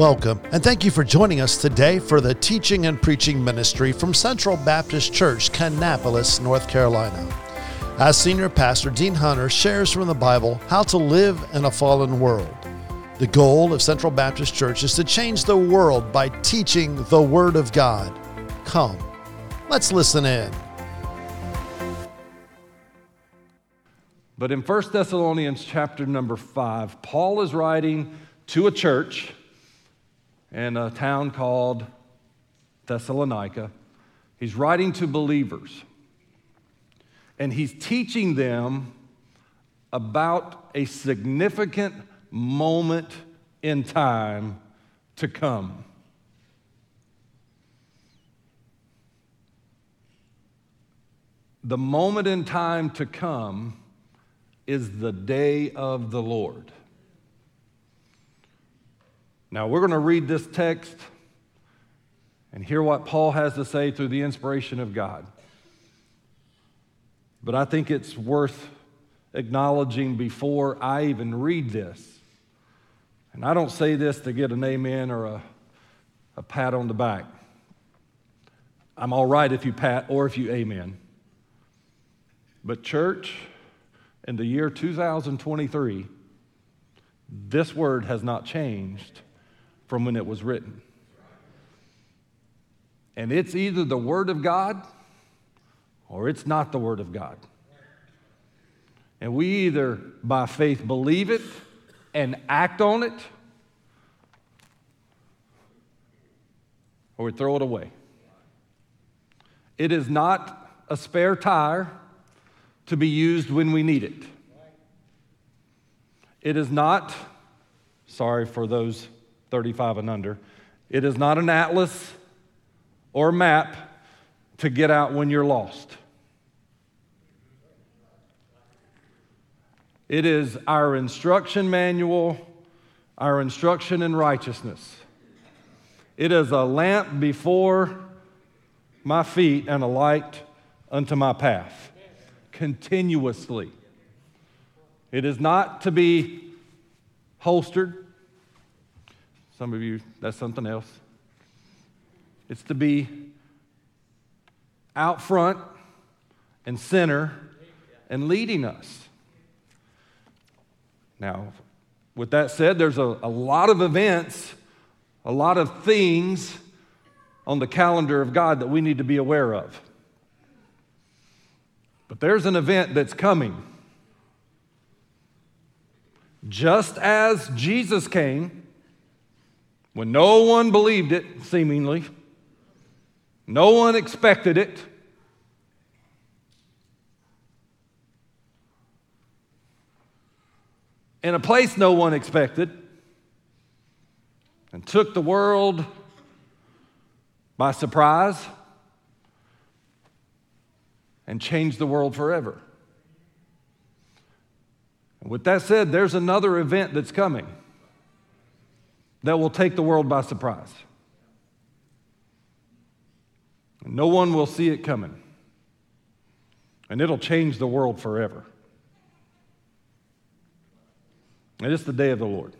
Welcome, and thank you for joining us today for the teaching and preaching ministry from Central Baptist Church, Kannapolis, North Carolina. As Senior Pastor Dean Hunter shares from the Bible how to live in a fallen world. The goal of Central Baptist Church is to change the world by teaching the Word of God. Come, let's listen in. But in 1 Thessalonians chapter number 5, Paul is writing to a church in a town called Thessalonica. He's writing to believers, and he's teaching them about a significant moment in time to come. The moment in time to come is the day of the Lord. Now, we're going to read this text and hear what Paul has to say through the inspiration of God. But I think it's worth acknowledging before I even read this. And I don't say this to get an amen or a, a pat on the back. I'm all right if you pat or if you amen. But, church, in the year 2023, this word has not changed from when it was written. And it's either the Word of God or it's not the Word of God. And we either by faith believe it and act on it, or we throw it away. It is not a spare tire to be used when we need it. It is not, sorry for those 35 and under. It is not an atlas or map to get out when you're lost. It is our instruction manual, our instruction in righteousness. It is a lamp before my feet and a light unto my path continuously. It is not to be holstered, some of you, that's something else. It's to be out front and center and leading us. Now, with that said, there's a, a lot of events, a lot of things on the calendar of God that we need to be aware of. But there's an event that's coming. Just as Jesus came, when no one believed it, seemingly, no one expected it. In a place no one expected, and took the world by surprise and changed the world forever. And with that said, there's another event that's coming that will take the world by surprise. No one will see it coming. And it'll change the world forever. And it's the day of the Lord.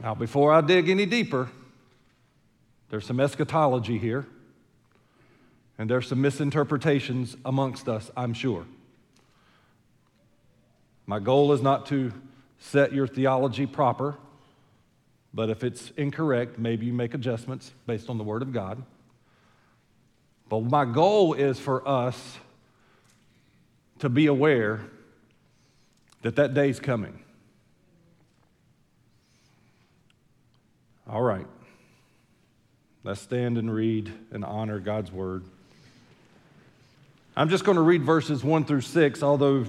Now, before I dig any deeper, there's some eschatology here, and there's some misinterpretations amongst us, I'm sure. My goal is not to set your theology proper. But if it's incorrect, maybe you make adjustments based on the Word of God. But my goal is for us to be aware that that day's coming. All right. Let's stand and read and honor God's Word. I'm just going to read verses 1 through 6, although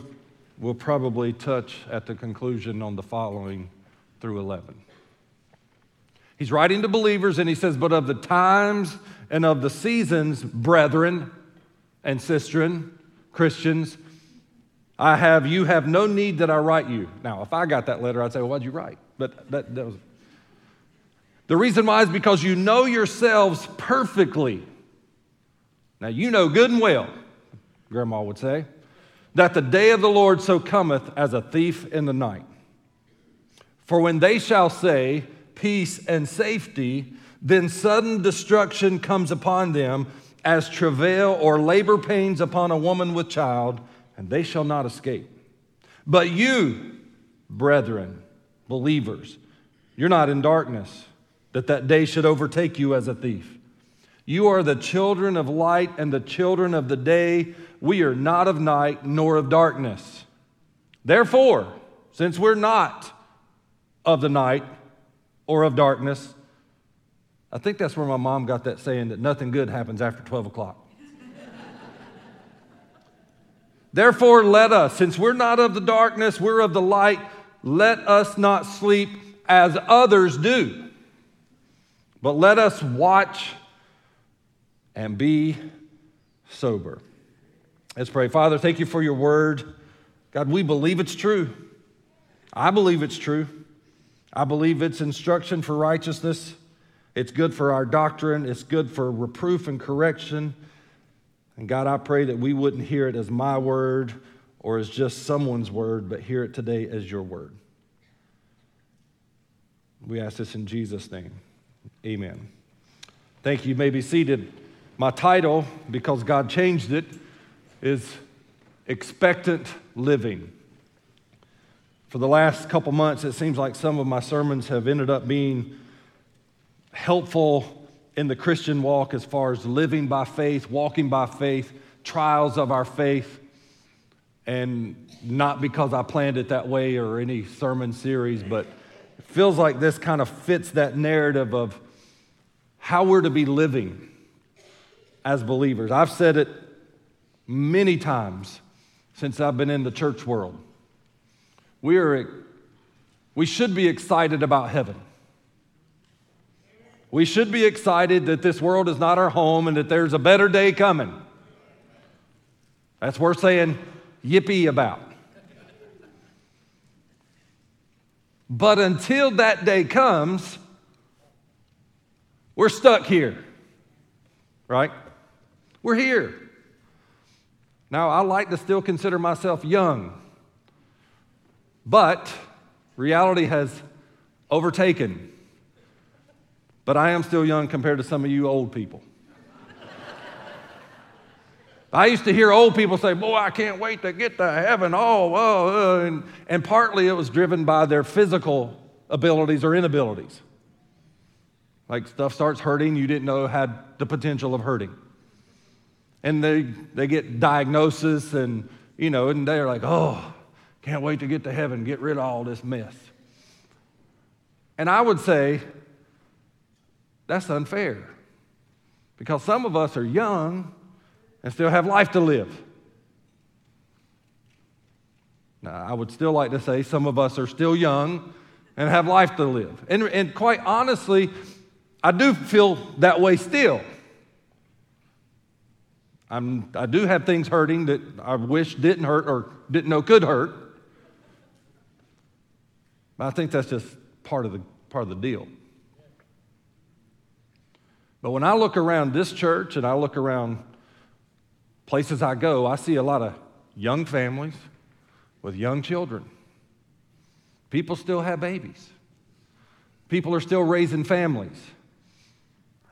we'll probably touch at the conclusion on the following through 11. He's writing to believers and he says, But of the times and of the seasons, brethren and sistren, Christians, I have, you have no need that I write you. Now, if I got that letter, I'd say, well, why'd you write? But that, that was. The reason why is because you know yourselves perfectly. Now, you know good and well, Grandma would say, that the day of the Lord so cometh as a thief in the night. For when they shall say, peace, and safety, then sudden destruction comes upon them as travail or labor pains upon a woman with child, and they shall not escape. But you, brethren, believers, you're not in darkness, that that day should overtake you as a thief. You are the children of light and the children of the day. We are not of night nor of darkness. Therefore, since we're not of the night or of darkness, I think that's where my mom got that saying that nothing good happens after 12 o'clock. Therefore, let us, since we're not of the darkness, we're of the light, let us not sleep as others do, but let us watch and be sober. Let's pray. Father, thank you for your word. God, we believe it's true. I believe it's true. I believe it's instruction for righteousness. It's good for our doctrine. It's good for reproof and correction. And God, I pray that we wouldn't hear it as my word or as just someone's word, but hear it today as your word. We ask this in Jesus' name. Amen. Thank you. You may be seated. My title, because God changed it, is Expectant Living. For the last couple months, it seems like some of my sermons have ended up being helpful in the Christian walk as far as living by faith, walking by faith, trials of our faith. And not because I planned it that way or any sermon series, but it feels like this kind of fits that narrative of how we're to be living as believers. I've said it many times since I've been in the church world. We, are, we should be excited about heaven. We should be excited that this world is not our home and that there's a better day coming. That's worth saying yippee about. But until that day comes, we're stuck here, right? We're here. Now, I like to still consider myself young, but reality has overtaken. But I am still young compared to some of you old people. I used to hear old people say, Boy, I can't wait to get to heaven. Oh, oh, oh. And, and partly it was driven by their physical abilities or inabilities. Like stuff starts hurting you didn't know had the potential of hurting and they, they get diagnosis and, you know, and they're like, oh, can't wait to get to heaven, get rid of all this mess. And I would say that's unfair because some of us are young and still have life to live. Now, I would still like to say some of us are still young and have life to live. And, and quite honestly, I do feel that way still. I'm, I do have things hurting that I wish didn't hurt or didn't know could hurt. But I think that's just part of the, part of the deal. But when I look around this church and I look around places I go, I see a lot of young families with young children. People still have babies. People are still raising families.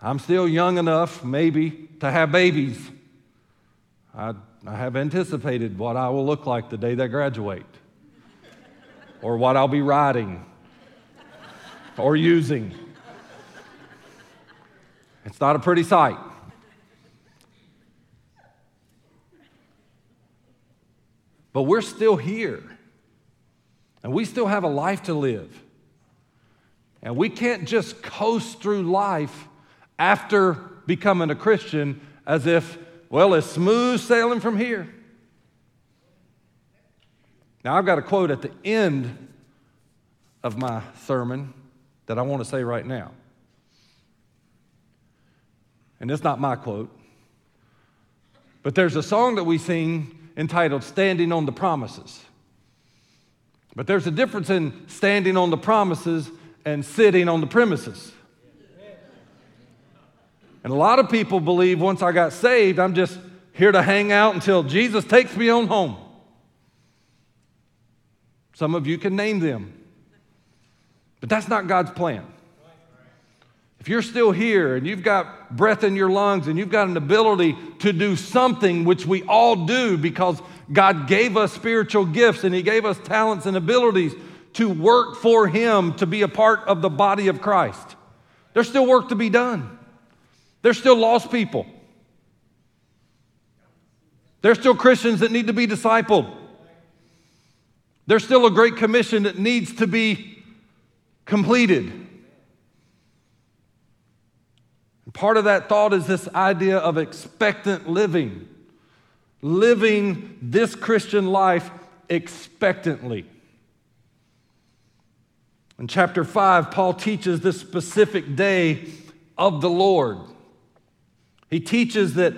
I'm still young enough, maybe, to have babies. I, I have anticipated what I will look like the day they graduate, or what I'll be riding or using. It's not a pretty sight. But we're still here. And we still have a life to live. And we can't just coast through life after becoming a Christian as if well, it's smooth sailing from here. Now, I've got a quote at the end of my sermon that I want to say right now. And it's not my quote, but there's a song that we sing entitled Standing on the Promises. But there's a difference in standing on the promises and sitting on the premises. And a lot of people believe once I got saved, I'm just here to hang out until Jesus takes me on home. Some of you can name them. But that's not God's plan. if you're still here and you've got breath in your lungs and you've got an ability to do something, which we all do because God gave us spiritual gifts and He gave us talents and abilities to work for Him to be a part of the body of Christ, there's still work to be done. There's still lost people. There's still Christians that need to be discipled. There's still a great commission that needs to be completed. And Part of that thought is this idea of expectant living, living this Christian life expectantly. In chapter 5, Paul teaches this specific day of the Lord. He teaches that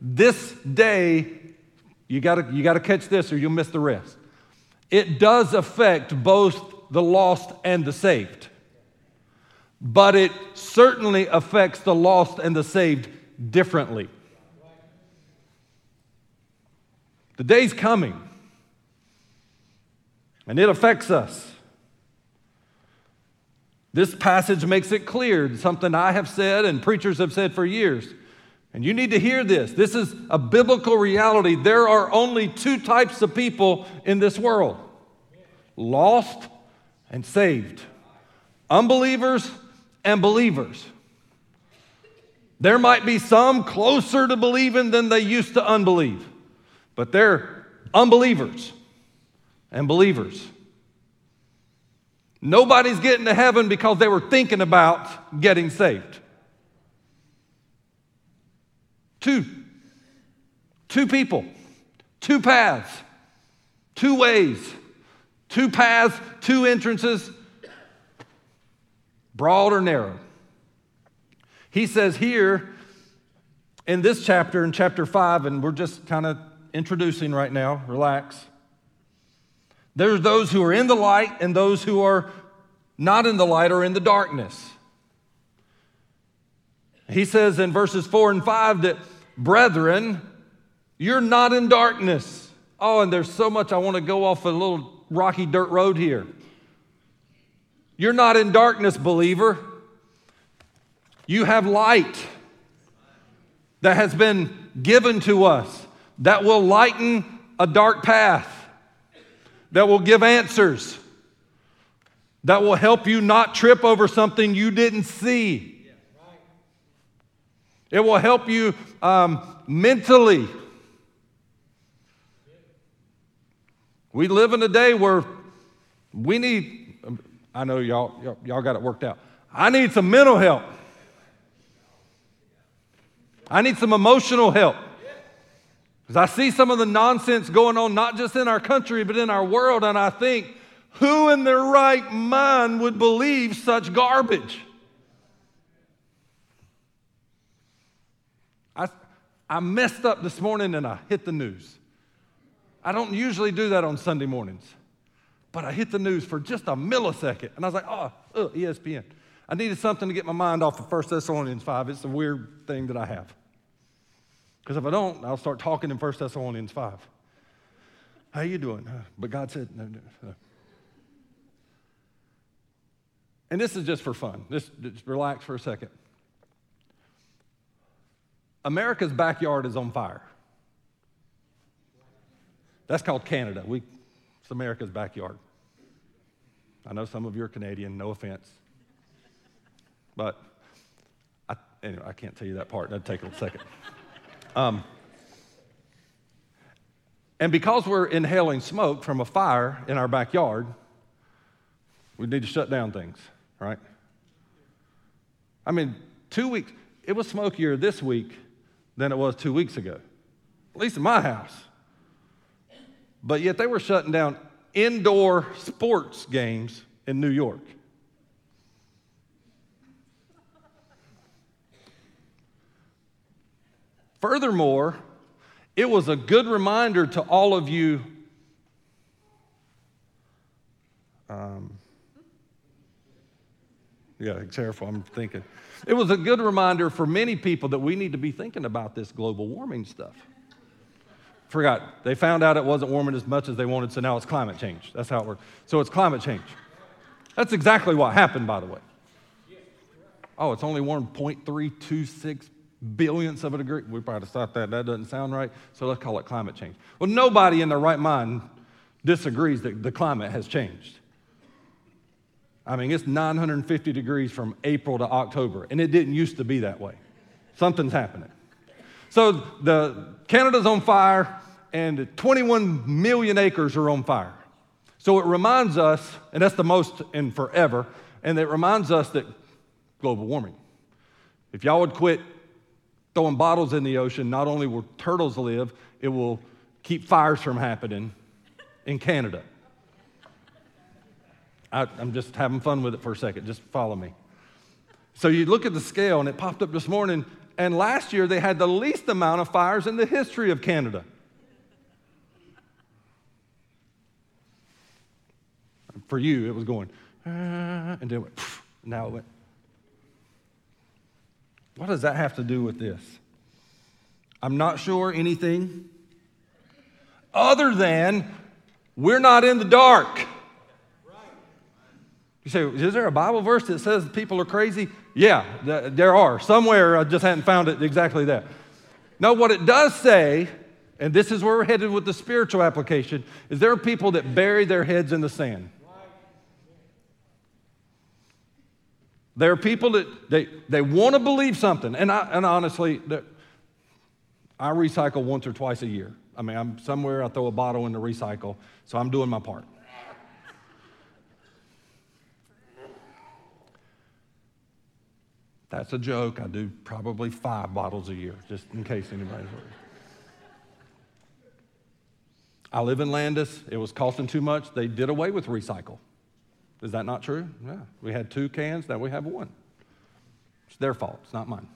this day, you gotta, you gotta catch this or you'll miss the rest. It does affect both the lost and the saved but it certainly affects the lost and the saved differently. The day's coming, and it affects us. This passage makes it clear, something I have said and preachers have said for years. And you need to hear this. This is a biblical reality. There are only two types of people in this world lost and saved. Unbelievers and believers. There might be some closer to believing than they used to unbelieve, but they're unbelievers and believers. Nobody's getting to heaven because they were thinking about getting saved. Two. Two people, two paths, two ways, two paths, two entrances, broad or narrow. He says here in this chapter, in chapter 5, and we're just kind of introducing right now, relax. There's those who are in the light and those who are not in the light or in the darkness. He says in verses 4 and 5 that, brethren, you're not in darkness. Oh, and there's so much I want to go off a little rocky dirt road here. You're not in darkness, believer. You have light that has been given to us that will lighten a dark path, that will give answers, that will help you not trip over something you didn't see. It will help you um, mentally. We live in a day where we need I know y'all, y'all, y'all got it worked out. I need some mental help. I need some emotional help. Because I see some of the nonsense going on, not just in our country, but in our world, and I think, who in their right mind would believe such garbage? I, I messed up this morning and I hit the news. I don't usually do that on Sunday mornings. But I hit the news for just a millisecond, and I was like, oh, uh, ESPN. I needed something to get my mind off of 1 Thessalonians 5. It's a weird thing that I have. Because if I don't, I'll start talking in 1 Thessalonians 5. How you doing? But God said, no, no, no. And this is just for fun. Just, just relax for a second. America's backyard is on fire. That's called Canada. We it's America's backyard. I know some of you are Canadian, no offense. But I, anyway, I can't tell you that part. That'd take a second. Um, and because we're inhaling smoke from a fire in our backyard, we need to shut down things, right? I mean, two weeks, it was smokier this week than it was two weeks ago, at least in my house. But yet they were shutting down indoor sports games in New York. Furthermore, it was a good reminder to all of you. Um, yeah, careful, I'm thinking. It was a good reminder for many people that we need to be thinking about this global warming stuff. Forgot. They found out it wasn't warming as much as they wanted, so now it's climate change. That's how it works. So it's climate change. That's exactly what happened, by the way. Oh, it's only 1.326 billionths of a degree. We probably thought that. That doesn't sound right. So let's call it climate change. Well, nobody in their right mind disagrees that the climate has changed. I mean, it's 950 degrees from April to October, and it didn't used to be that way. Something's happening. So the Canada's on fire, and 21 million acres are on fire. So it reminds us, and that's the most in forever, and it reminds us that global warming. If y'all would quit throwing bottles in the ocean, not only will turtles live, it will keep fires from happening in Canada. I, am just having fun with it for a second. Just follow me. So you look at the scale, and it popped up this morning, and last year they had the least amount of fires in the history of Canada. For you, it was going, uh, and then it went, now it went. What does that have to do with this? I'm not sure anything other than we're not in the dark. You say, is there a Bible verse that says people are crazy? Yeah, th- there are. Somewhere I just hadn't found it exactly there. No, what it does say, and this is where we're headed with the spiritual application, is there are people that bury their heads in the sand. There are people that they, they want to believe something. And, I, and honestly, I recycle once or twice a year. I mean, I'm somewhere, I throw a bottle in the recycle, so I'm doing my part. That's a joke. I do probably five bottles a year, just in case anybody's worried. I live in Landis. It was costing too much. They did away with recycle. Is that not true? Yeah. We had two cans, now we have one. It's their fault, it's not mine.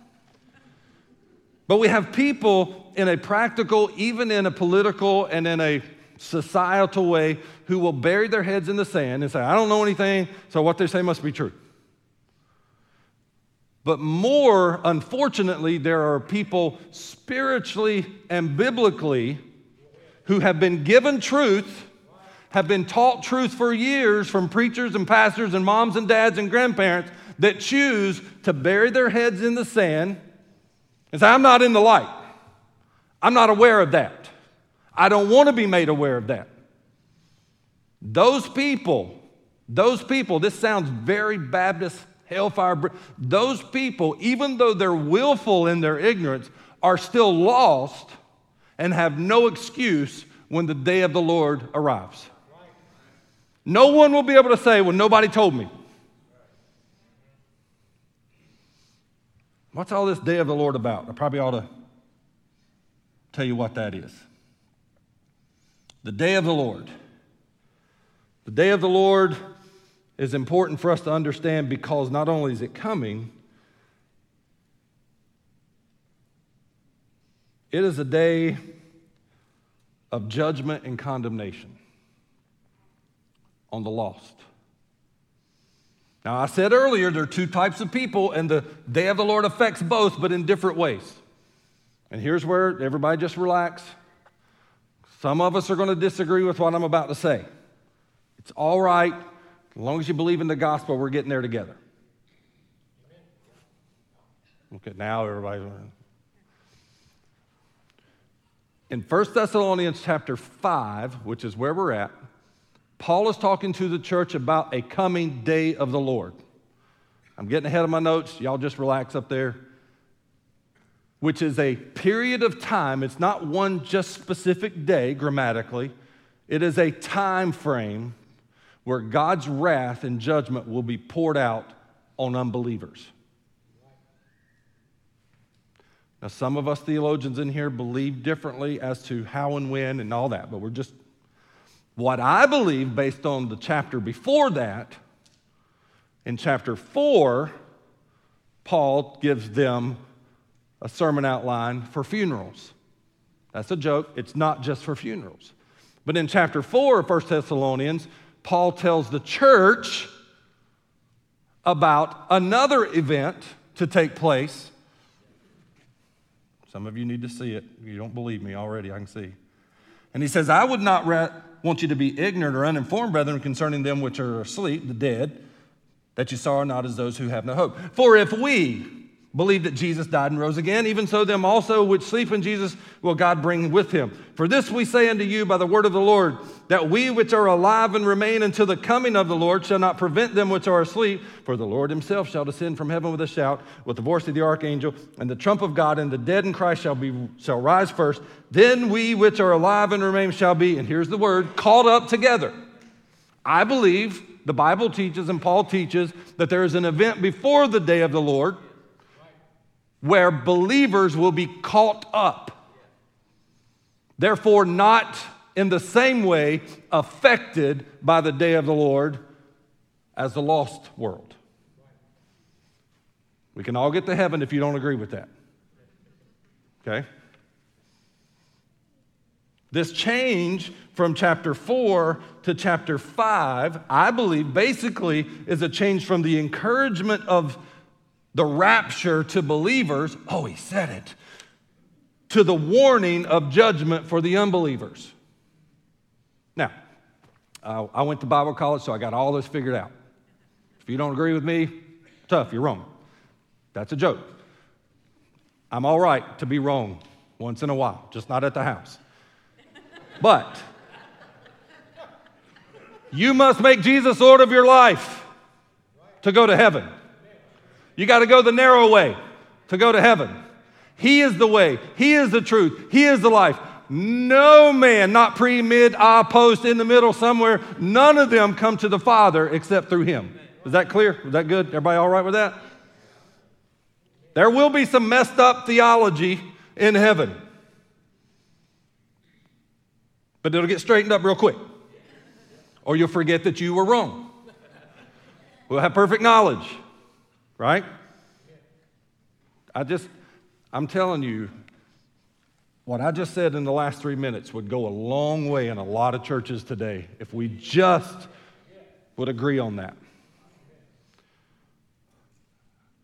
But we have people in a practical, even in a political, and in a societal way who will bury their heads in the sand and say, I don't know anything, so what they say must be true. But more, unfortunately, there are people spiritually and biblically who have been given truth have been taught truth for years from preachers and pastors and moms and dads and grandparents that choose to bury their heads in the sand and say, I'm not in the light. I'm not aware of that. I don't want to be made aware of that. Those people, those people, this sounds very Baptist, hellfire. Those people, even though they're willful in their ignorance, are still lost and have no excuse when the day of the Lord arrives. No one will be able to say, Well, nobody told me. What's all this day of the Lord about? I probably ought to tell you what that is. The day of the Lord. The day of the Lord is important for us to understand because not only is it coming, it is a day of judgment and condemnation on the lost. Now, I said earlier there are two types of people, and the day of the Lord affects both, but in different ways. And here's where everybody just relax. Some of us are going to disagree with what I'm about to say. It's all right. As long as you believe in the gospel, we're getting there together. Okay, now everybody's. In 1 Thessalonians chapter 5, which is where we're at, Paul is talking to the church about a coming day of the Lord. I'm getting ahead of my notes. Y'all just relax up there. Which is a period of time. It's not one just specific day grammatically. It is a time frame where God's wrath and judgment will be poured out on unbelievers. Now, some of us theologians in here believe differently as to how and when and all that, but we're just what I believe, based on the chapter before that, in chapter 4, Paul gives them a sermon outline for funerals. That's a joke. It's not just for funerals. But in chapter 4 of 1 Thessalonians, Paul tells the church about another event to take place. Some of you need to see it. You don't believe me already, I can see. And he says, I would not want you to be ignorant or uninformed, brethren, concerning them which are asleep, the dead, that you sorrow not as those who have no hope. For if we believe that Jesus died and rose again, even so them also which sleep in Jesus will God bring with him. For this we say unto you by the word of the Lord, that we which are alive and remain until the coming of the Lord shall not prevent them which are asleep. For the Lord himself shall descend from heaven with a shout, with the voice of the archangel, and the trump of God, and the dead in Christ shall, be, shall rise first. Then we which are alive and remain shall be, and here's the word, called up together. I believe the Bible teaches and Paul teaches that there is an event before the day of the Lord where believers will be caught up. Therefore, not in the same way affected by the day of the Lord as the lost world. We can all get to heaven if you don't agree with that. Okay? This change from chapter 4 to chapter 5, I believe, basically is a change from the encouragement of the rapture to believers, oh, he said it, to the warning of judgment for the unbelievers. Now, uh, I went to Bible college, so I got all this figured out. If you don't agree with me, tough, you're wrong. That's a joke. I'm all right to be wrong once in a while, just not at the house. But you must make Jesus Lord of your life to go to heaven. You got to go the narrow way to go to heaven. He is the way, He is the truth, He is the life. No man, not pre, mid, ah, post, in the middle, somewhere, none of them come to the Father except through Him. Is that clear? Is that good? Everybody all right with that? There will be some messed up theology in heaven, but it'll get straightened up real quick, or you'll forget that you were wrong. We'll have perfect knowledge right? I just, I'm telling you, what I just said in the last three minutes would go a long way in a lot of churches today if we just would agree on that.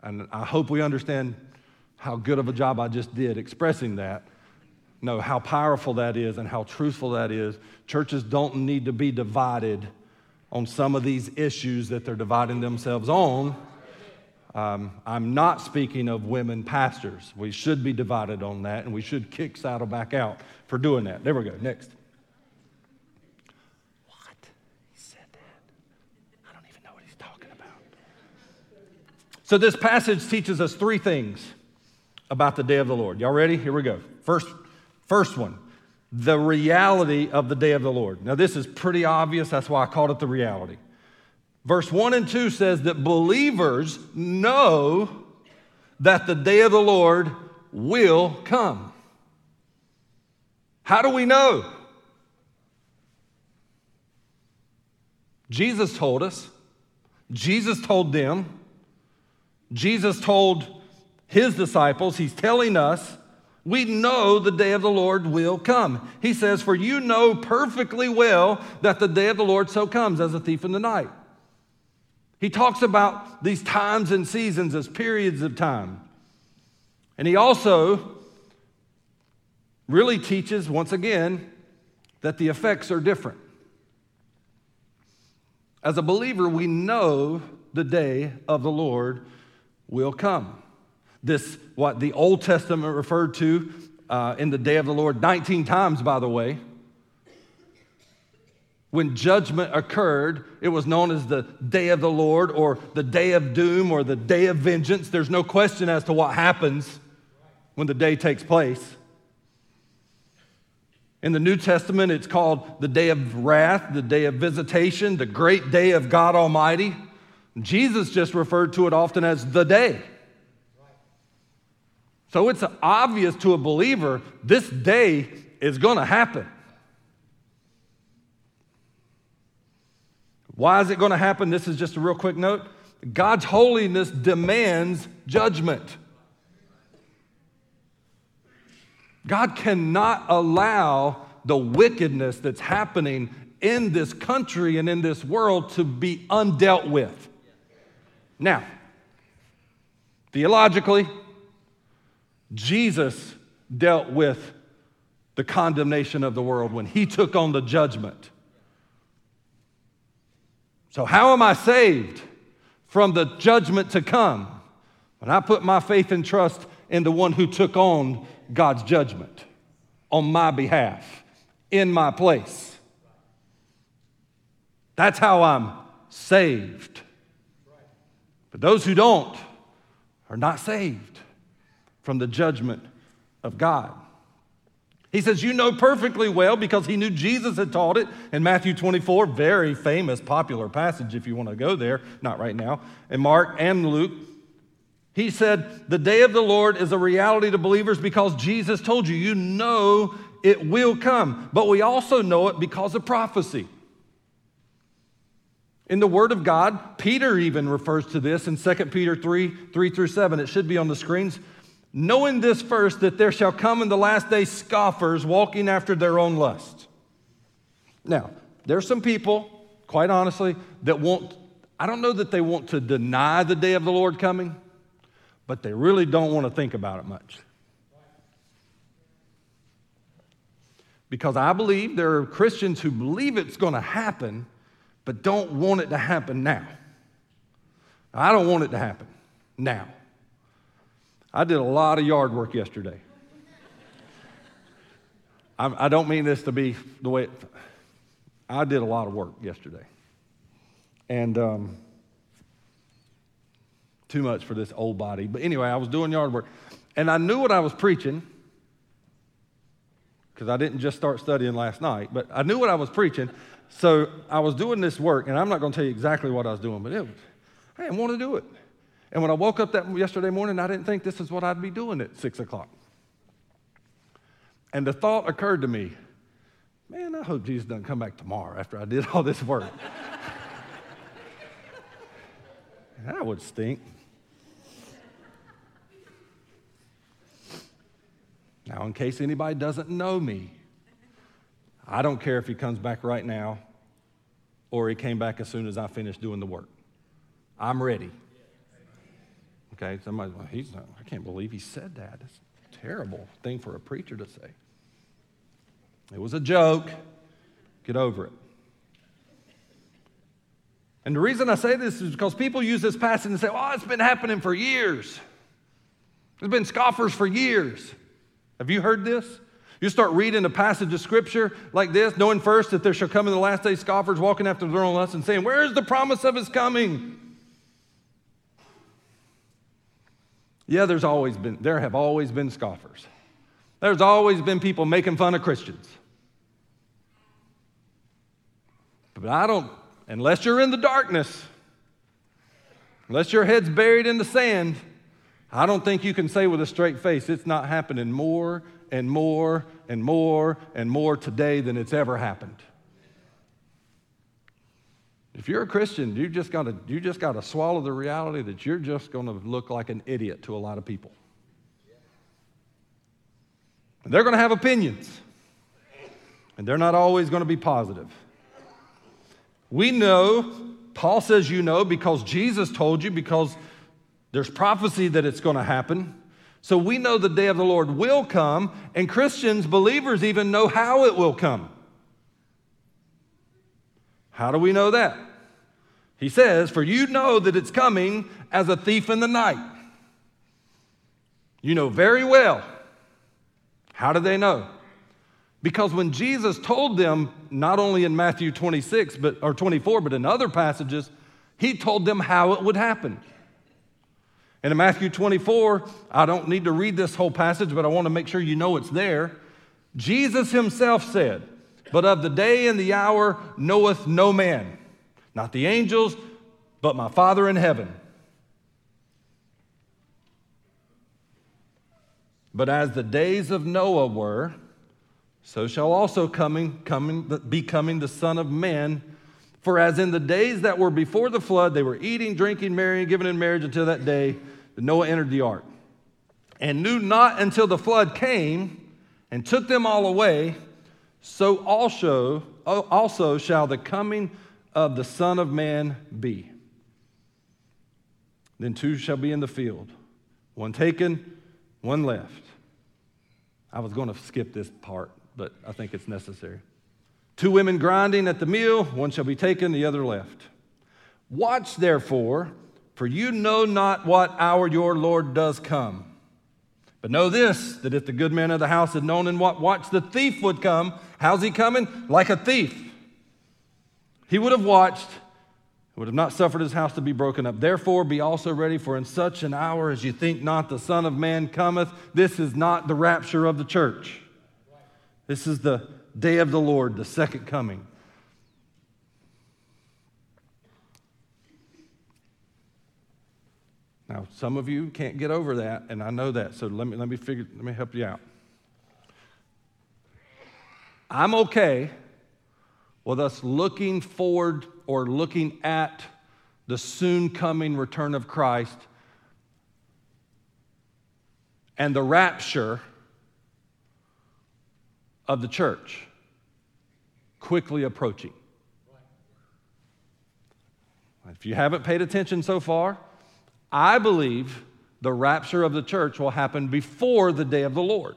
And I hope we understand how good of a job I just did expressing that. Know how powerful that is and how truthful that is. Churches don't need to be divided on some of these issues that they're dividing themselves on um, I'm not speaking of women pastors. We should be divided on that, and we should kick Saddleback out for doing that. There we go. Next. What? He said that. I don't even know what he's talking about. So, this passage teaches us three things about the day of the Lord. Y'all ready? Here we go. First, first one the reality of the day of the Lord. Now, this is pretty obvious. That's why I called it the reality. Verse 1 and 2 says that believers know that the day of the Lord will come. How do we know? Jesus told us. Jesus told them. Jesus told his disciples. He's telling us. We know the day of the Lord will come. He says, For you know perfectly well that the day of the Lord so comes as a thief in the night. He talks about these times and seasons as periods of time. And he also really teaches, once again, that the effects are different. As a believer, we know the day of the Lord will come. This, what the Old Testament referred to uh, in the day of the Lord 19 times, by the way. When judgment occurred, it was known as the day of the Lord or the day of doom or the day of vengeance. There's no question as to what happens when the day takes place. In the New Testament, it's called the day of wrath, the day of visitation, the great day of God Almighty. Jesus just referred to it often as the day. So it's obvious to a believer this day is going to happen. Why is it going to happen? This is just a real quick note. God's holiness demands judgment. God cannot allow the wickedness that's happening in this country and in this world to be undealt with. Now, theologically, Jesus dealt with the condemnation of the world when he took on the judgment. So, how am I saved? from the judgment to come. When I put my faith and trust in the one who took on God's judgment on my behalf, in my place. That's how I'm saved. But those who don't are not saved from the judgment of God. He says, You know perfectly well because he knew Jesus had taught it in Matthew 24, very famous, popular passage if you want to go there, not right now, in Mark and Luke. He said, The day of the Lord is a reality to believers because Jesus told you. You know it will come, but we also know it because of prophecy. In the Word of God, Peter even refers to this in 2 Peter 3 3 through 7. It should be on the screens. Knowing this first, that there shall come in the last day scoffers walking after their own lust. Now, there's some people, quite honestly, that want, I don't know that they want to deny the day of the Lord coming, but they really don't want to think about it much. Because I believe there are Christians who believe it's going to happen, but don't want it to happen now. I don't want it to happen now. I did a lot of yard work yesterday. I, I don't mean this to be the way it, I did a lot of work yesterday. And um, too much for this old body. But anyway, I was doing yard work. And I knew what I was preaching because I didn't just start studying last night, but I knew what I was preaching. So I was doing this work, and I'm not going to tell you exactly what I was doing, but it I didn't want to do it. And when I woke up that yesterday morning, I didn't think this is what I'd be doing at six o'clock. And the thought occurred to me, man, I hope Jesus doesn't come back tomorrow after I did all this work. that would stink. Now, in case anybody doesn't know me, I don't care if he comes back right now or he came back as soon as I finished doing the work. I'm ready. Okay, somebody, he's not, I can't believe he said that. It's a terrible thing for a preacher to say. It was a joke. Get over it. And the reason I say this is because people use this passage and say, well, it's been happening for years. There's been scoffers for years. Have you heard this? You start reading a passage of scripture like this, knowing first that there shall come in the last days scoffers walking after their own lusts and saying, Where is the promise of his coming? Yeah, there's always been, there have always been scoffers. There's always been people making fun of Christians. But I don't, unless you're in the darkness, unless your head's buried in the sand, I don't think you can say with a straight face it's not happening more and more and more and more today than it's ever happened. If you're a Christian, you just got to you just got to swallow the reality that you're just going to look like an idiot to a lot of people. And they're going to have opinions. And they're not always going to be positive. We know, Paul says you know because Jesus told you because there's prophecy that it's going to happen. So we know the day of the Lord will come, and Christians, believers, even know how it will come. How do we know that? He says, For you know that it's coming as a thief in the night. You know very well. How do they know? Because when Jesus told them, not only in Matthew 26 but, or 24, but in other passages, he told them how it would happen. And in Matthew 24, I don't need to read this whole passage, but I want to make sure you know it's there. Jesus himself said, But of the day and the hour knoweth no man not the angels, but my Father in heaven. But as the days of Noah were, so shall also coming, coming, be coming the Son of Man. For as in the days that were before the flood, they were eating, drinking, marrying, giving in marriage until that day that Noah entered the ark, and knew not until the flood came and took them all away, so also, also shall the coming of the Son of Man be? Then two shall be in the field, one taken, one left. I was going to skip this part, but I think it's necessary. Two women grinding at the mill, one shall be taken, the other left. Watch therefore, for you know not what hour your Lord does come. But know this that if the good man of the house had known in what watch the thief would come, how's he coming? Like a thief. He would have watched, would have not suffered his house to be broken up. Therefore, be also ready, for in such an hour as you think not the Son of Man cometh, this is not the rapture of the church. This is the day of the Lord, the second coming. Now, some of you can't get over that, and I know that, so let me, let me figure, let me help you out. I'm okay with us looking forward or looking at the soon coming return of Christ and the rapture of the church quickly approaching. If you haven't paid attention so far, I believe the rapture of the church will happen before the day of the Lord.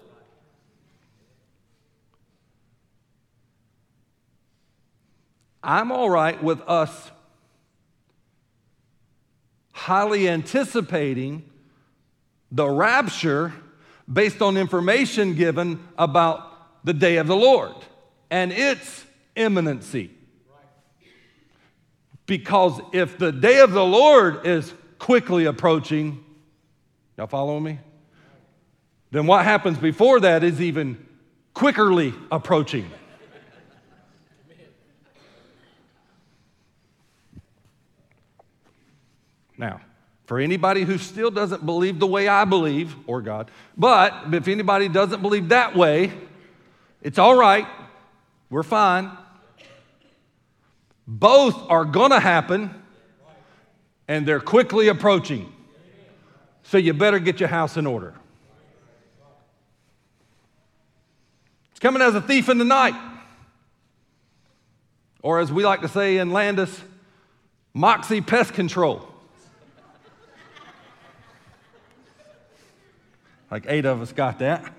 I'm all right with us highly anticipating the rapture based on information given about the day of the Lord and its imminency. Because if the day of the Lord is quickly approaching. Y'all following me? Then what happens before that is even quickerly approaching. Now, for anybody who still doesn't believe the way I believe, or God, but if anybody doesn't believe that way, it's all right. We're fine. Both are going to happen and they're quickly approaching. So you better get your house in order. It's coming as a thief in the night. Or as we like to say in Landis, Moxie Pest Control. Like eight of us got that.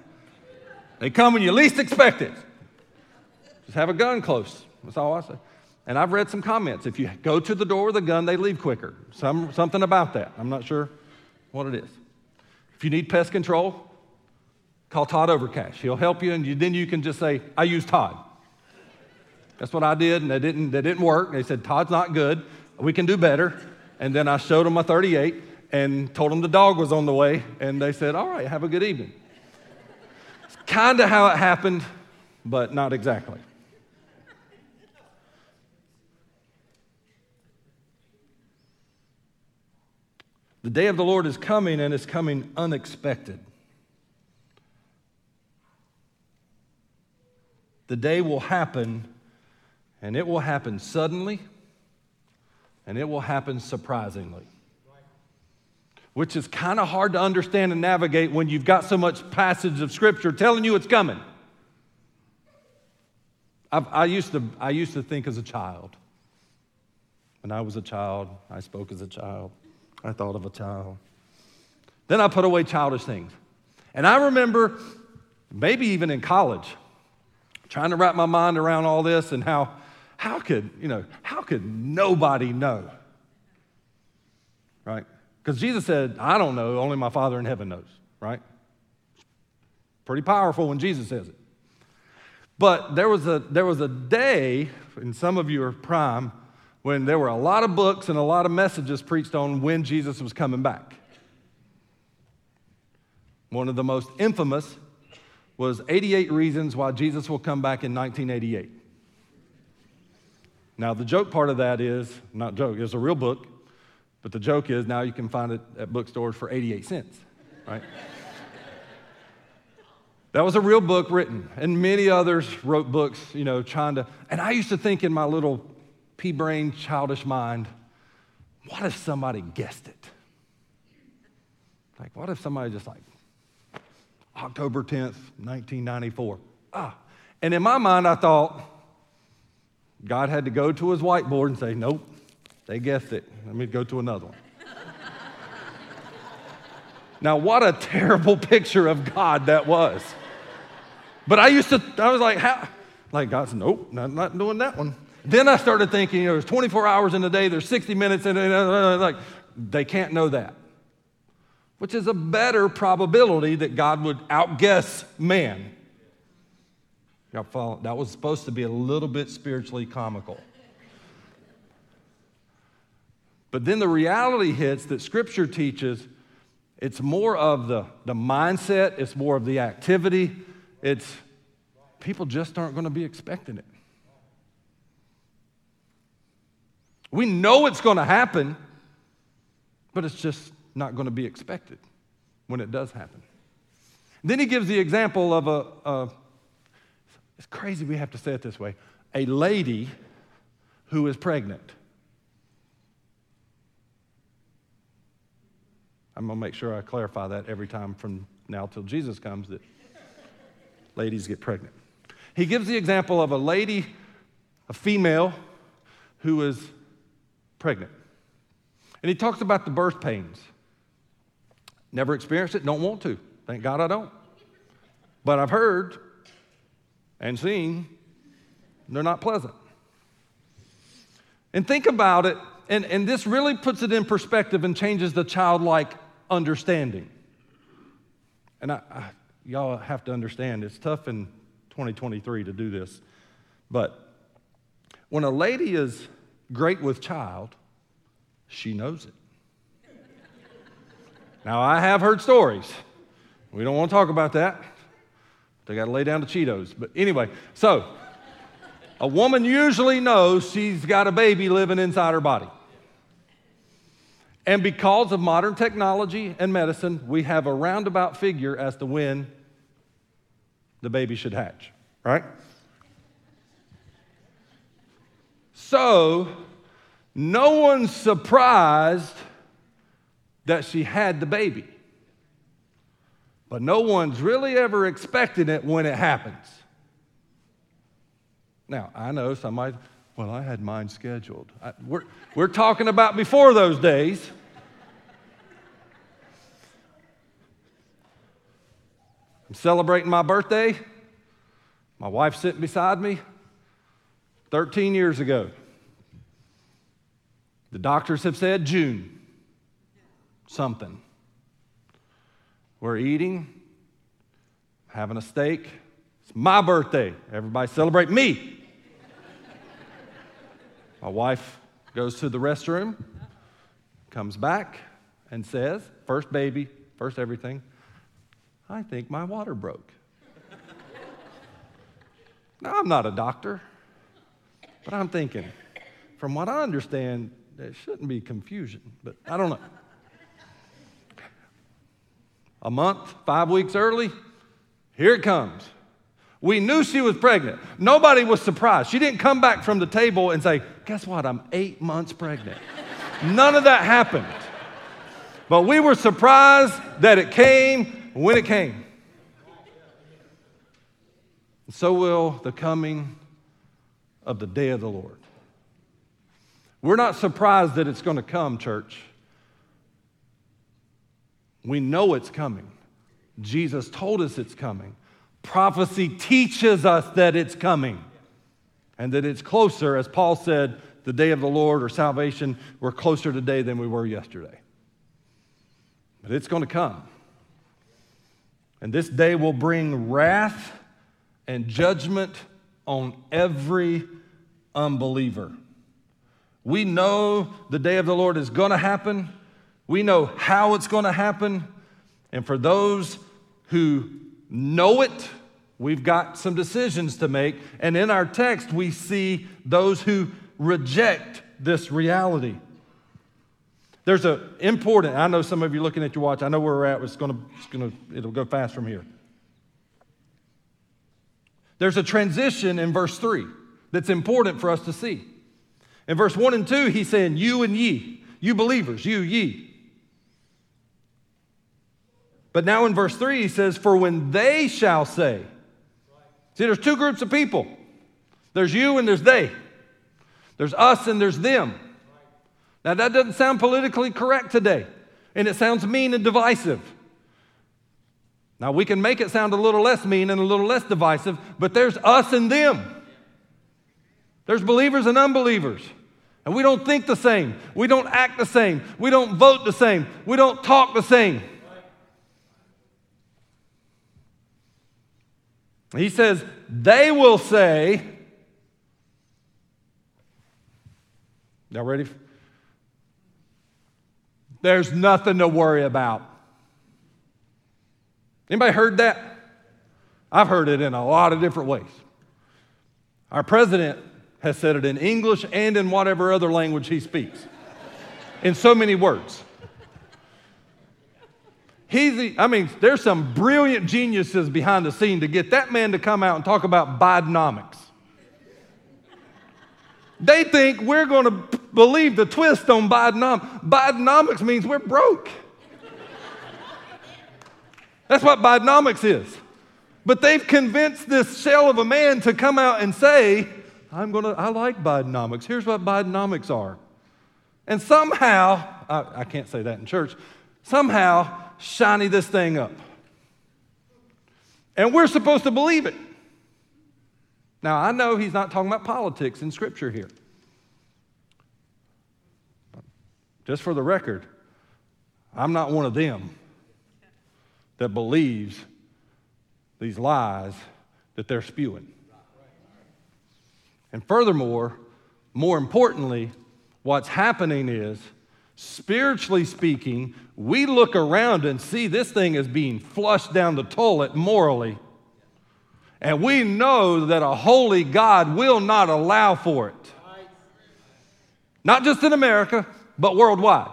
They come when you least expect it. Just have a gun close. That's all I say. And I've read some comments. If you go to the door with a gun, they leave quicker. Some, something about that. I'm not sure what it is. If you need pest control, call Todd Overcash. He'll help you, and you, then you can just say, I use Todd. That's what I did, and they didn't, they didn't work. They said, Todd's not good. We can do better. And then I showed them a 38 and told them the dog was on the way, and they said, All right, have a good evening. It's kind of how it happened, but not exactly. The day of the Lord is coming and it's coming unexpected. The day will happen and it will happen suddenly and it will happen surprisingly. Which is kind of hard to understand and navigate when you've got so much passage of scripture telling you it's coming. I've, i used to, I used to think as a child. When I was a child, I spoke as a child. I thought of a child. Then I put away childish things. And I remember, maybe even in college, trying to wrap my mind around all this and how, how could, you know, how could nobody know? Right? Because Jesus said, I don't know, only my Father in heaven knows, right? Pretty powerful when Jesus says it. But there was a, there was a day, and some of you are prime, when there were a lot of books and a lot of messages preached on when Jesus was coming back. One of the most infamous was 88 Reasons Why Jesus Will Come Back in 1988. Now, the joke part of that is not joke, it's a real book, but the joke is now you can find it at bookstores for 88 cents, right? that was a real book written, and many others wrote books, you know, trying to. And I used to think in my little pea brain, childish mind, what if somebody guessed it? Like, what if somebody just like, October 10th, 1994? Ah. And in my mind, I thought, God had to go to his whiteboard and say, nope, they guessed it. Let me go to another one. now, what a terrible picture of God that was. But I used to, I was like, how? Like, God said, nope, not, not doing that one. Then I started thinking, you know, there's 24 hours in a day, there's 60 minutes, in and like, they can't know that, which is a better probability that God would outguess man. Y'all follow? That was supposed to be a little bit spiritually comical. But then the reality hits that Scripture teaches it's more of the, the mindset, it's more of the activity. It's people just aren't going to be expecting it. We know it's going to happen, but it's just not going to be expected when it does happen. Then he gives the example of a, a it's crazy we have to say it this way a lady who is pregnant. I'm going to make sure I clarify that every time from now till Jesus comes that ladies get pregnant. He gives the example of a lady, a female, who is pregnant. And he talks about the birth pains. Never experienced it, don't want to. Thank God I don't. But I've heard and seen they're not pleasant. And think about it, and, and this really puts it in perspective and changes the childlike understanding. And I, I, y'all have to understand, it's tough in 2023 to do this. But when a lady is great with child, she knows it. now, I have heard stories. We don't want to talk about that. They got to lay down the Cheetos. But anyway, so a woman usually knows she's got a baby living inside her body. And because of modern technology and medicine, we have a roundabout figure as to when the baby should hatch, right? So, no one's surprised that she had the baby. But no one's really ever expecting it when it happens. Now, I know somebody, well, I had mine scheduled. I, we're, we're talking about before those days. I'm celebrating my birthday. My wife sitting beside me 13 years ago. The doctors have said June, something. We're eating, having a steak. It's my birthday. Everybody celebrate me. My wife goes to the restroom, comes back, and says, First baby, first everything, I think my water broke. now, I'm not a doctor, but I'm thinking, from what I understand, there shouldn't be confusion, but I don't know. A month, five weeks early, here it comes. We knew she was pregnant. Nobody was surprised. She didn't come back from the table and say, Guess what? I'm eight months pregnant. None of that happened. But we were surprised that it came when it came. So will the coming of the day of the Lord. We're not surprised that it's going to come, church. We know it's coming. Jesus told us it's coming. Prophecy teaches us that it's coming and that it's closer, as Paul said, the day of the Lord or salvation, we're closer today than we were yesterday. But it's going to come. And this day will bring wrath and judgment on every unbeliever. We know the day of the Lord is going to happen. We know how it's going to happen. And for those who know it, we've got some decisions to make. And in our text, we see those who reject this reality. There's an important, I know some of you looking at your watch, I know where we're at, it's gonna, it's gonna, it'll go fast from here. There's a transition in verse 3 that's important for us to see. In verse 1 and 2, he's saying, You and ye, you believers, you, ye. But now in verse 3, he says, For when they shall say, See, there's two groups of people there's you and there's they, there's us and there's them. Now, that doesn't sound politically correct today, and it sounds mean and divisive. Now, we can make it sound a little less mean and a little less divisive, but there's us and them. There's believers and unbelievers. And we don't think the same. We don't act the same. We don't vote the same. We don't talk the same. He says, they will say, Y'all ready? There's nothing to worry about. Anybody heard that? I've heard it in a lot of different ways. Our president has said it in English and in whatever other language he speaks, in so many words. He's, I mean, there's some brilliant geniuses behind the scene to get that man to come out and talk about Bidenomics. They think we're going to believe the twist on Bidenomics. Bidenomics means we're broke. That's what Bidenomics is. But they've convinced this shell of a man to come out and say, I'm going to, I like Bidenomics. Here's what Bidenomics are. And somehow, I, I can't say that in church, somehow shiny this thing up. And we're supposed to believe it. Now, I know he's not talking about politics in Scripture here. Just for the record, I'm not one of them that believes these lies that they're spewing. And furthermore, more importantly, what's happening is Spiritually speaking, we look around and see this thing is being flushed down the toilet morally. And we know that a holy God will not allow for it. Not just in America, but worldwide.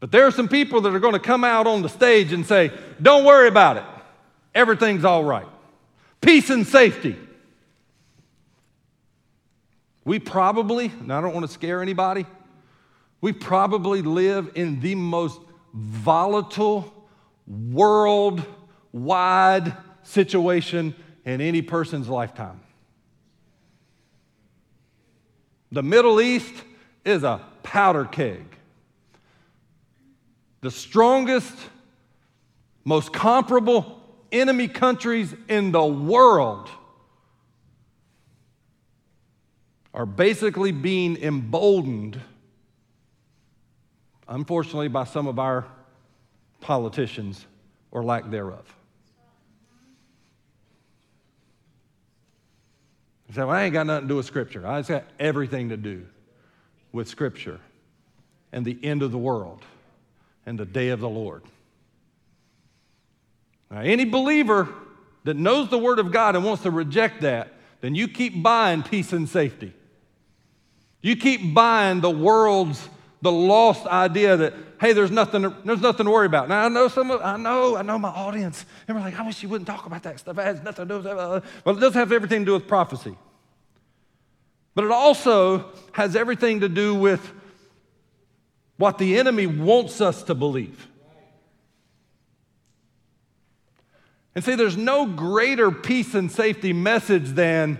But there are some people that are going to come out on the stage and say, Don't worry about it. Everything's all right. Peace and safety. We probably, and I don't want to scare anybody, we probably live in the most volatile, worldwide situation in any person's lifetime. The Middle East is a powder keg. The strongest, most comparable enemy countries in the world are basically being emboldened, unfortunately, by some of our politicians or lack thereof. You say, well, I ain't got nothing to do with Scripture. I just got everything to do with Scripture and the end of the world and the day of the Lord. Now, any believer that knows the Word of God and wants to reject that, then you keep buying peace and safety. You keep buying the world's, the lost idea that, hey, there's nothing, there's nothing to worry about. Now, I know some of, I know, I know my audience. And we're like, I wish you wouldn't talk about that stuff. It has nothing to do with that. Well, it does have everything to do with prophecy. But it also has everything to do with what the enemy wants us to believe. And see, there's no greater peace and safety message than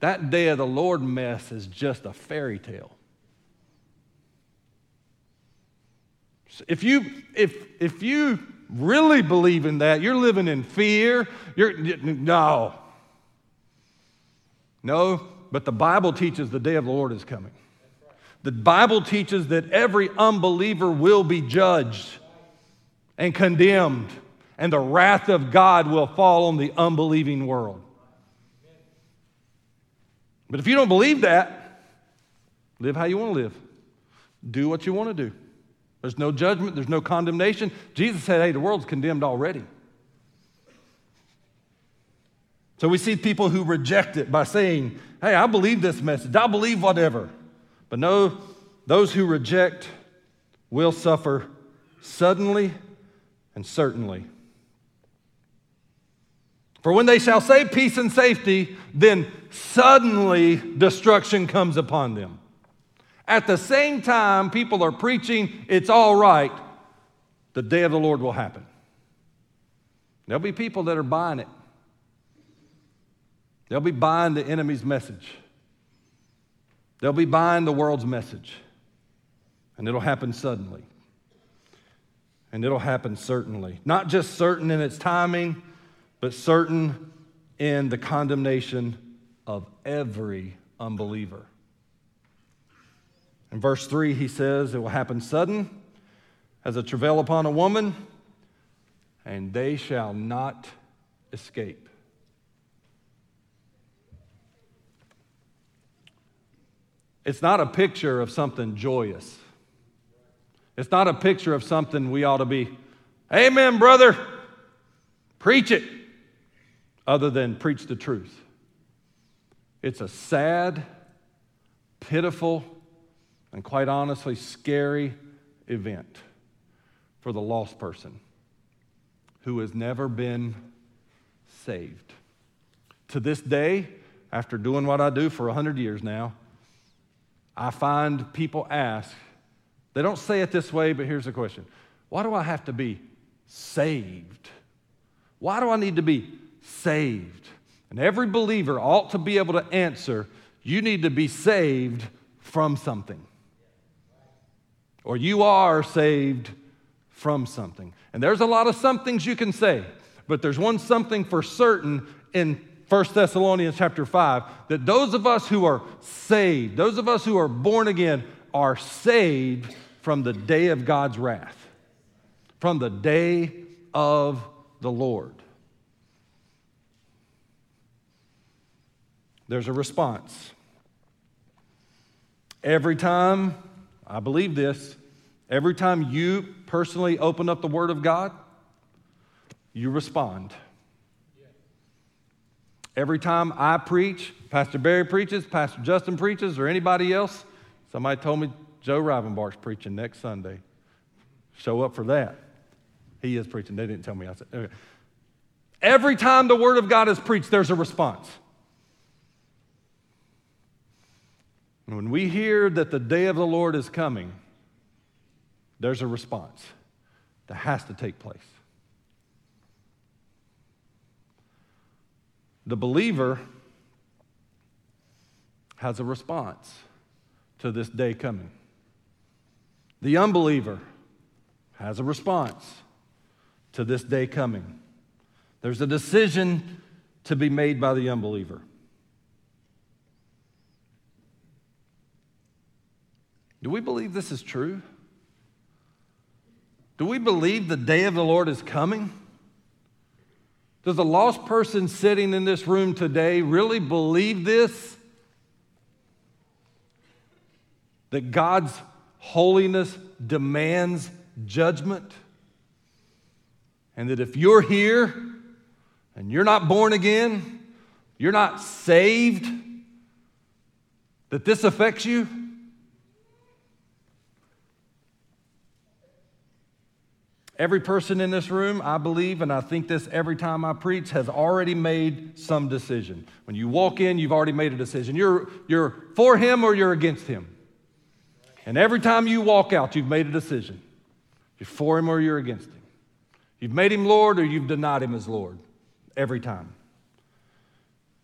that day of the Lord mess is just a fairy tale. If you, if, if you really believe in that, you're living in fear. You're, no. No, but the Bible teaches the day of the Lord is coming. The Bible teaches that every unbeliever will be judged and condemned, and the wrath of God will fall on the unbelieving world. But if you don't believe that, live how you want to live. Do what you want to do. There's no judgment, there's no condemnation. Jesus said, hey, the world's condemned already. So we see people who reject it by saying, hey, I believe this message, I believe whatever. But no, those who reject will suffer suddenly and certainly. For when they shall say peace and safety, then suddenly destruction comes upon them. At the same time, people are preaching, it's all right, the day of the Lord will happen. There'll be people that are buying it. They'll be buying the enemy's message. They'll be buying the world's message. And it'll happen suddenly. And it'll happen certainly. Not just certain in its timing, but certain in the condemnation of every unbeliever. In verse 3, he says, It will happen sudden as a travail upon a woman, and they shall not escape. It's not a picture of something joyous. It's not a picture of something we ought to be, Amen, brother, preach it, other than preach the truth. It's a sad, pitiful, and quite honestly, scary event for the lost person who has never been saved. To this day, after doing what I do for 100 years now, I find people ask, they don't say it this way, but here's the question Why do I have to be saved? Why do I need to be saved? And every believer ought to be able to answer, You need to be saved from something. Or you are saved from something. And there's a lot of somethings you can say, but there's one something for certain in 1 Thessalonians chapter 5 that those of us who are saved, those of us who are born again, are saved from the day of God's wrath, from the day of the Lord. There's a response. Every time, I believe this, every time you personally open up the Word of God, you respond. Every time I preach, Pastor Barry preaches, Pastor Justin preaches, or anybody else, somebody told me Joe Rivenbark's preaching next Sunday. Show up for that. He is preaching. They didn't tell me. I said, okay. Every time the Word of God is preached, there's a response. When we hear that the day of the Lord is coming, there's a response that has to take place. The believer has a response to this day coming. The unbeliever has a response to this day coming. There's a decision to be made by the unbeliever. Do we believe this is true? Do we believe the day of the Lord is coming? Does a lost person sitting in this room today really believe this? That God's holiness demands judgment? And that if you're here and you're not born again, you're not saved, that this affects you? Every person in this room, I believe, and I think this every time I preach, has already made some decision. When you walk in, you've already made a decision. You're, you're for him or you're against him. And every time you walk out, you've made a decision. You're for him or you're against him. You've made him Lord or you've denied him as Lord. Every time.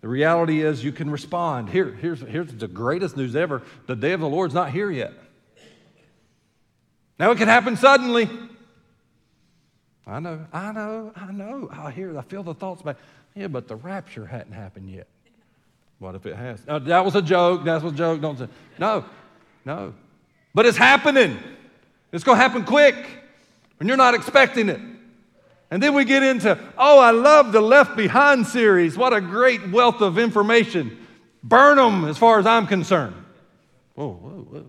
The reality is you can respond. Here, here's, here's the greatest news ever the day of the Lord's not here yet. Now it can happen suddenly. I know, I know, I know. I hear, I feel the thoughts back. Yeah, but the rapture hadn't happened yet. What if it has? No, that was a joke. That was a joke. Don't say. No, no. But it's happening. It's going to happen quick when you're not expecting it. And then we get into, oh, I love the Left Behind series. What a great wealth of information. Burn them as far as I'm concerned. Whoa, whoa, whoa.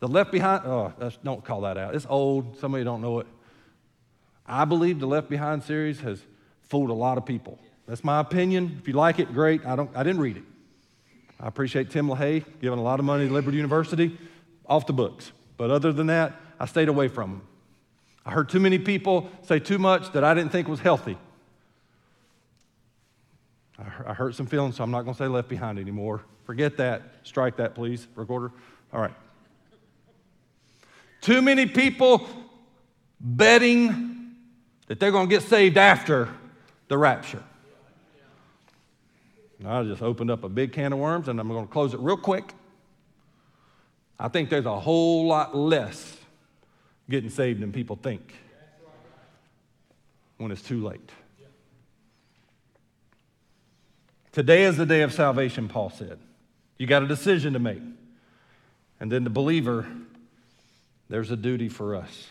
The Left Behind, oh, don't call that out. It's old. Some of you don't know it. I believe the Left Behind series has fooled a lot of people. That's my opinion. If you like it, great. I, don't, I didn't read it. I appreciate Tim LaHaye giving a lot of money to Liberty University off the books. But other than that, I stayed away from them. I heard too many people say too much that I didn't think was healthy. I hurt some feelings, so I'm not going to say left behind anymore. Forget that. Strike that, please, recorder. All right. Too many people betting that they're going to get saved after the rapture. I just opened up a big can of worms and I'm going to close it real quick. I think there's a whole lot less getting saved than people think when it's too late. Today is the day of salvation, Paul said. You got a decision to make. And then the believer, there's a duty for us.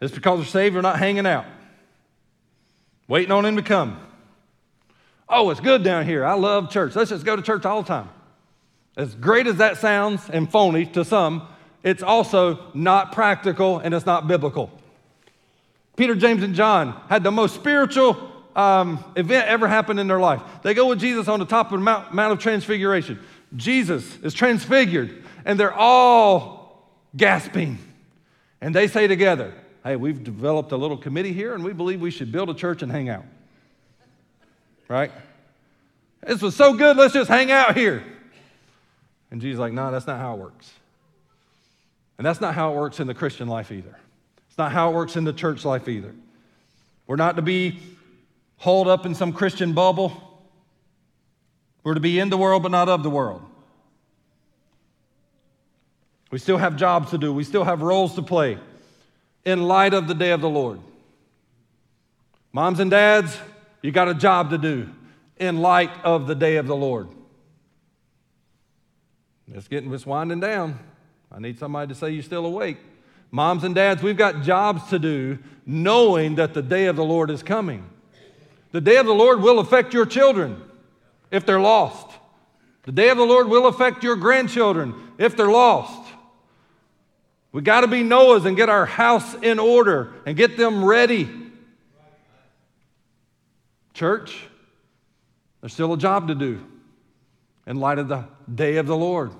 It's because we're not hanging out, waiting on Him to come. Oh, it's good down here. I love church. Let's just go to church all the time. As great as that sounds and phony to some, it's also not practical and it's not biblical. Peter, James, and John had the most spiritual um, event ever happen in their life. They go with Jesus on the top of the Mount, Mount of Transfiguration. Jesus is transfigured, and they're all gasping. And they say together, Hey, we've developed a little committee here, and we believe we should build a church and hang out. Right? This was so good, let's just hang out here. And Jesus like, No, that's not how it works. And that's not how it works in the Christian life either. It's not how it works in the church life either. We're not to be holed up in some Christian bubble. We're to be in the world, but not of the world. We still have jobs to do, we still have roles to play in light of the day of the Lord. Moms and dads, you got a job to do in light of the day of the Lord. It's getting it's winding down. I need somebody to say you're still awake. Moms and dads, we've got jobs to do knowing that the day of the Lord is coming. The day of the Lord will affect your children if they're lost. The day of the Lord will affect your grandchildren if they're lost. We got to be Noahs and get our house in order and get them ready. Church, there's still a job to do in light of the day of the Lord.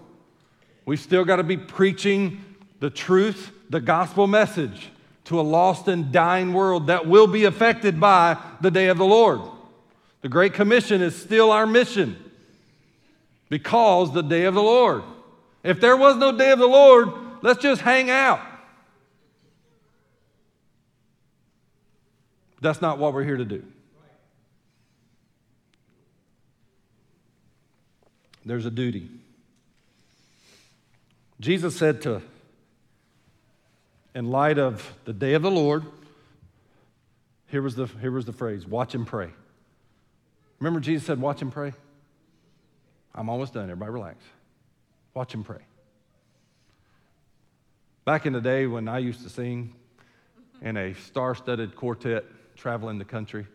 We've still got to be preaching the truth, the gospel message to a lost and dying world that will be affected by the day of the Lord. The Great Commission is still our mission because the day of the Lord. If there was no day of the Lord, let's just hang out. That's not what we're here to do. There's a duty. Jesus said to, in light of the day of the Lord, here was the, here was the phrase watch and pray. Remember, Jesus said, watch and pray? I'm almost done. Everybody relax. Watch and pray. Back in the day when I used to sing in a star studded quartet traveling the country,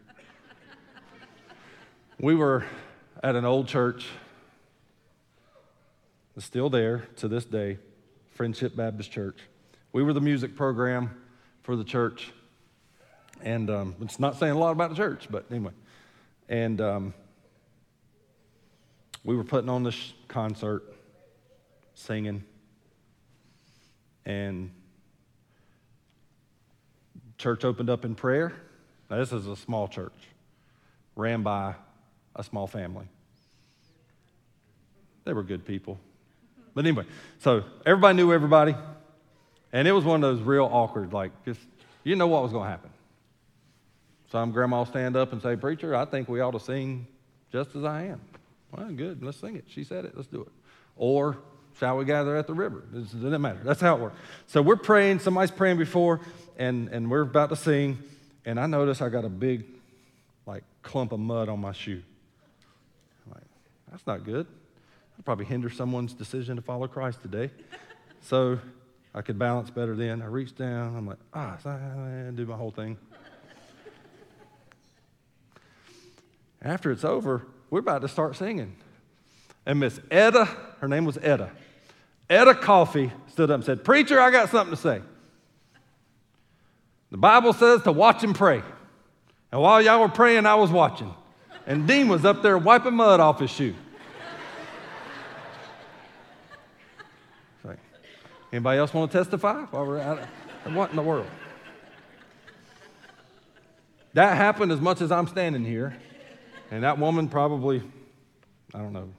we were at an old church still there to this day, Friendship Baptist Church. We were the music program for the church. And um, it's not saying a lot about the church, but anyway. And um, we were putting on this concert, singing. And church opened up in prayer. Now, this is a small church, ran by a small family. They were good people. But anyway, so everybody knew everybody. And it was one of those real awkward, like, just, you know what was going to happen. Some grandma will stand up and say, Preacher, I think we ought to sing just as I am. Well, good, let's sing it. She said it, let's do it. Or, shall we gather at the river? It doesn't matter. That's how it works. So we're praying, somebody's praying before, and, and we're about to sing, and I notice I got a big, like, clump of mud on my shoe. I'm like, that's not good. I'd probably hinder someone's decision to follow Christ today. so I could balance better then. I reach down. I'm like, ah, I do my whole thing. After it's over, we're about to start singing. And Miss Etta, her name was Etta, Etta Coffee stood up and said, Preacher, I got something to say. The Bible says to watch and pray. And while y'all were praying, I was watching. And Dean was up there wiping mud off his shoe. Anybody else want to testify? What in the world? That happened as much as I'm standing here, and that woman probably, I don't know.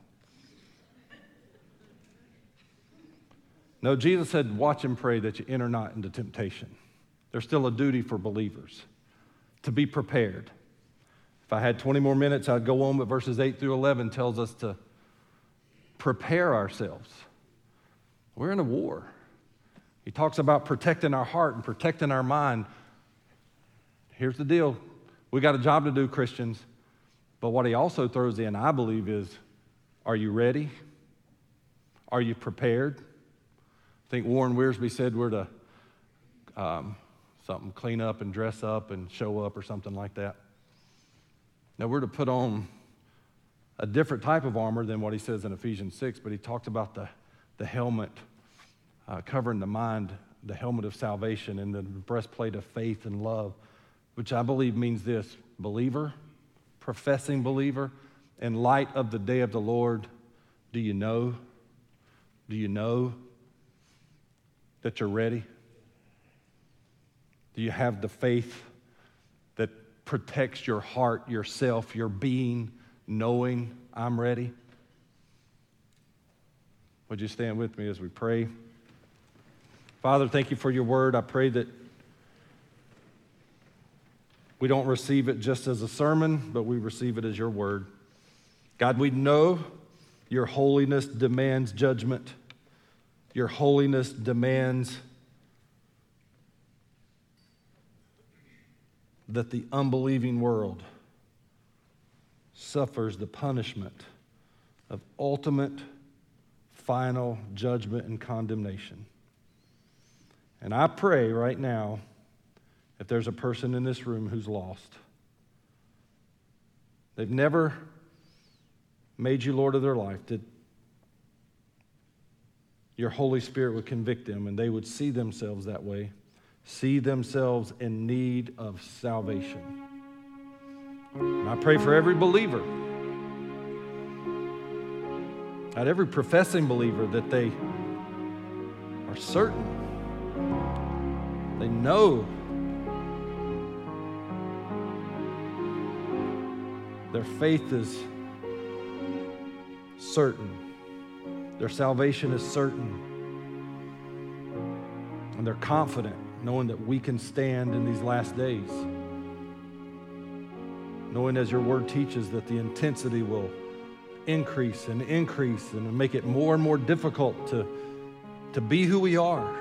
No, Jesus said, Watch and pray that you enter not into temptation. There's still a duty for believers to be prepared. If I had 20 more minutes, I'd go on, but verses 8 through 11 tells us to prepare ourselves. We're in a war. He talks about protecting our heart and protecting our mind. Here's the deal we got a job to do, Christians. But what he also throws in, I believe, is are you ready? Are you prepared? I think Warren Wiersbe said we're to um, something clean up and dress up and show up or something like that. Now we're to put on a different type of armor than what he says in Ephesians 6, but he talks about the, the helmet uh, covering the mind, the helmet of salvation, and the breastplate of faith and love, which I believe means this believer, professing believer, in light of the day of the Lord, do you know? Do you know that you're ready? Do you have the faith that protects your heart, yourself, your being, knowing I'm ready? Would you stand with me as we pray? Father, thank you for your word. I pray that we don't receive it just as a sermon, but we receive it as your word. God, we know your holiness demands judgment. Your holiness demands that the unbelieving world suffers the punishment of ultimate, final judgment and condemnation. And I pray right now if there's a person in this room who's lost, they've never made you Lord of their life, that your Holy Spirit would convict them and they would see themselves that way see themselves in need of salvation. And I pray for every believer, at every professing believer, that they are certain, they know their faith is certain, their salvation is certain, and they're confident knowing that we can stand in these last days. Knowing, as your word teaches, that the intensity will increase and increase and make it more and more difficult to, to be who we are.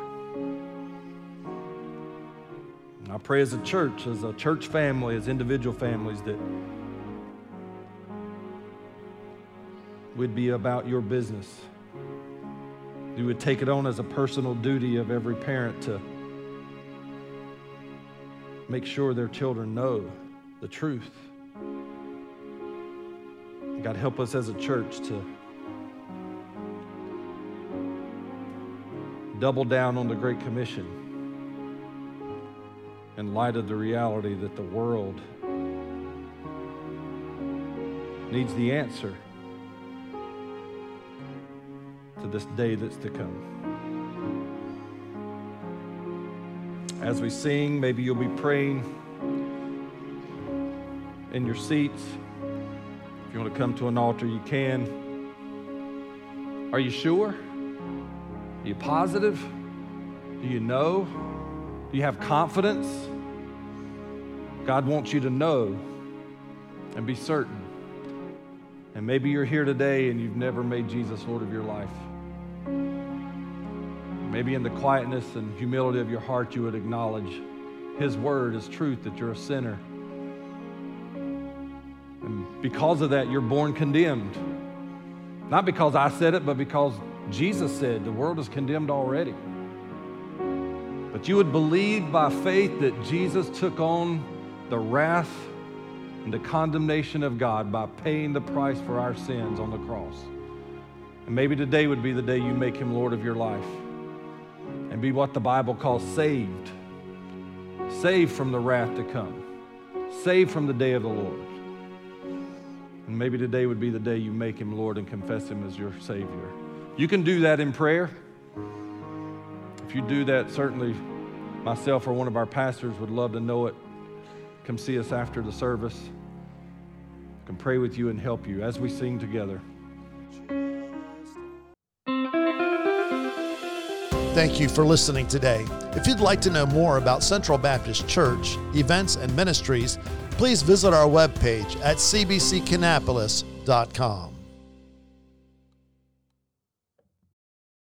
And I pray as a church, as a church family, as individual families, that we'd be about your business. You would take it on as a personal duty of every parent to make sure their children know the truth. God, help us as a church to double down on the Great Commission in light of the reality that the world needs the answer to this day that's to come. As we sing, maybe you'll be praying in your seats. If you want to come to an altar, you can. Are you sure? Are you positive? Do you know? Do you have confidence? God wants you to know and be certain. And maybe you're here today and you've never made Jesus Lord of your life. Maybe in the quietness and humility of your heart, you would acknowledge His word is truth, that you're a sinner. And because of that, you're born condemned. Not because I said it, but because Jesus said the world is condemned already. But you would believe by faith that Jesus took on the wrath and the condemnation of God by paying the price for our sins on the cross. And maybe today would be the day you make him Lord of your life and be what the Bible calls saved. Saved from the wrath to come, saved from the day of the Lord. And maybe today would be the day you make him Lord and confess him as your Savior. You can do that in prayer. If you do that, certainly myself or one of our pastors would love to know it. Come see us after the service. Can pray with you and help you as we sing together. Thank you for listening today. If you'd like to know more about Central Baptist Church, events, and ministries, please visit our webpage at cbckannapolis.com.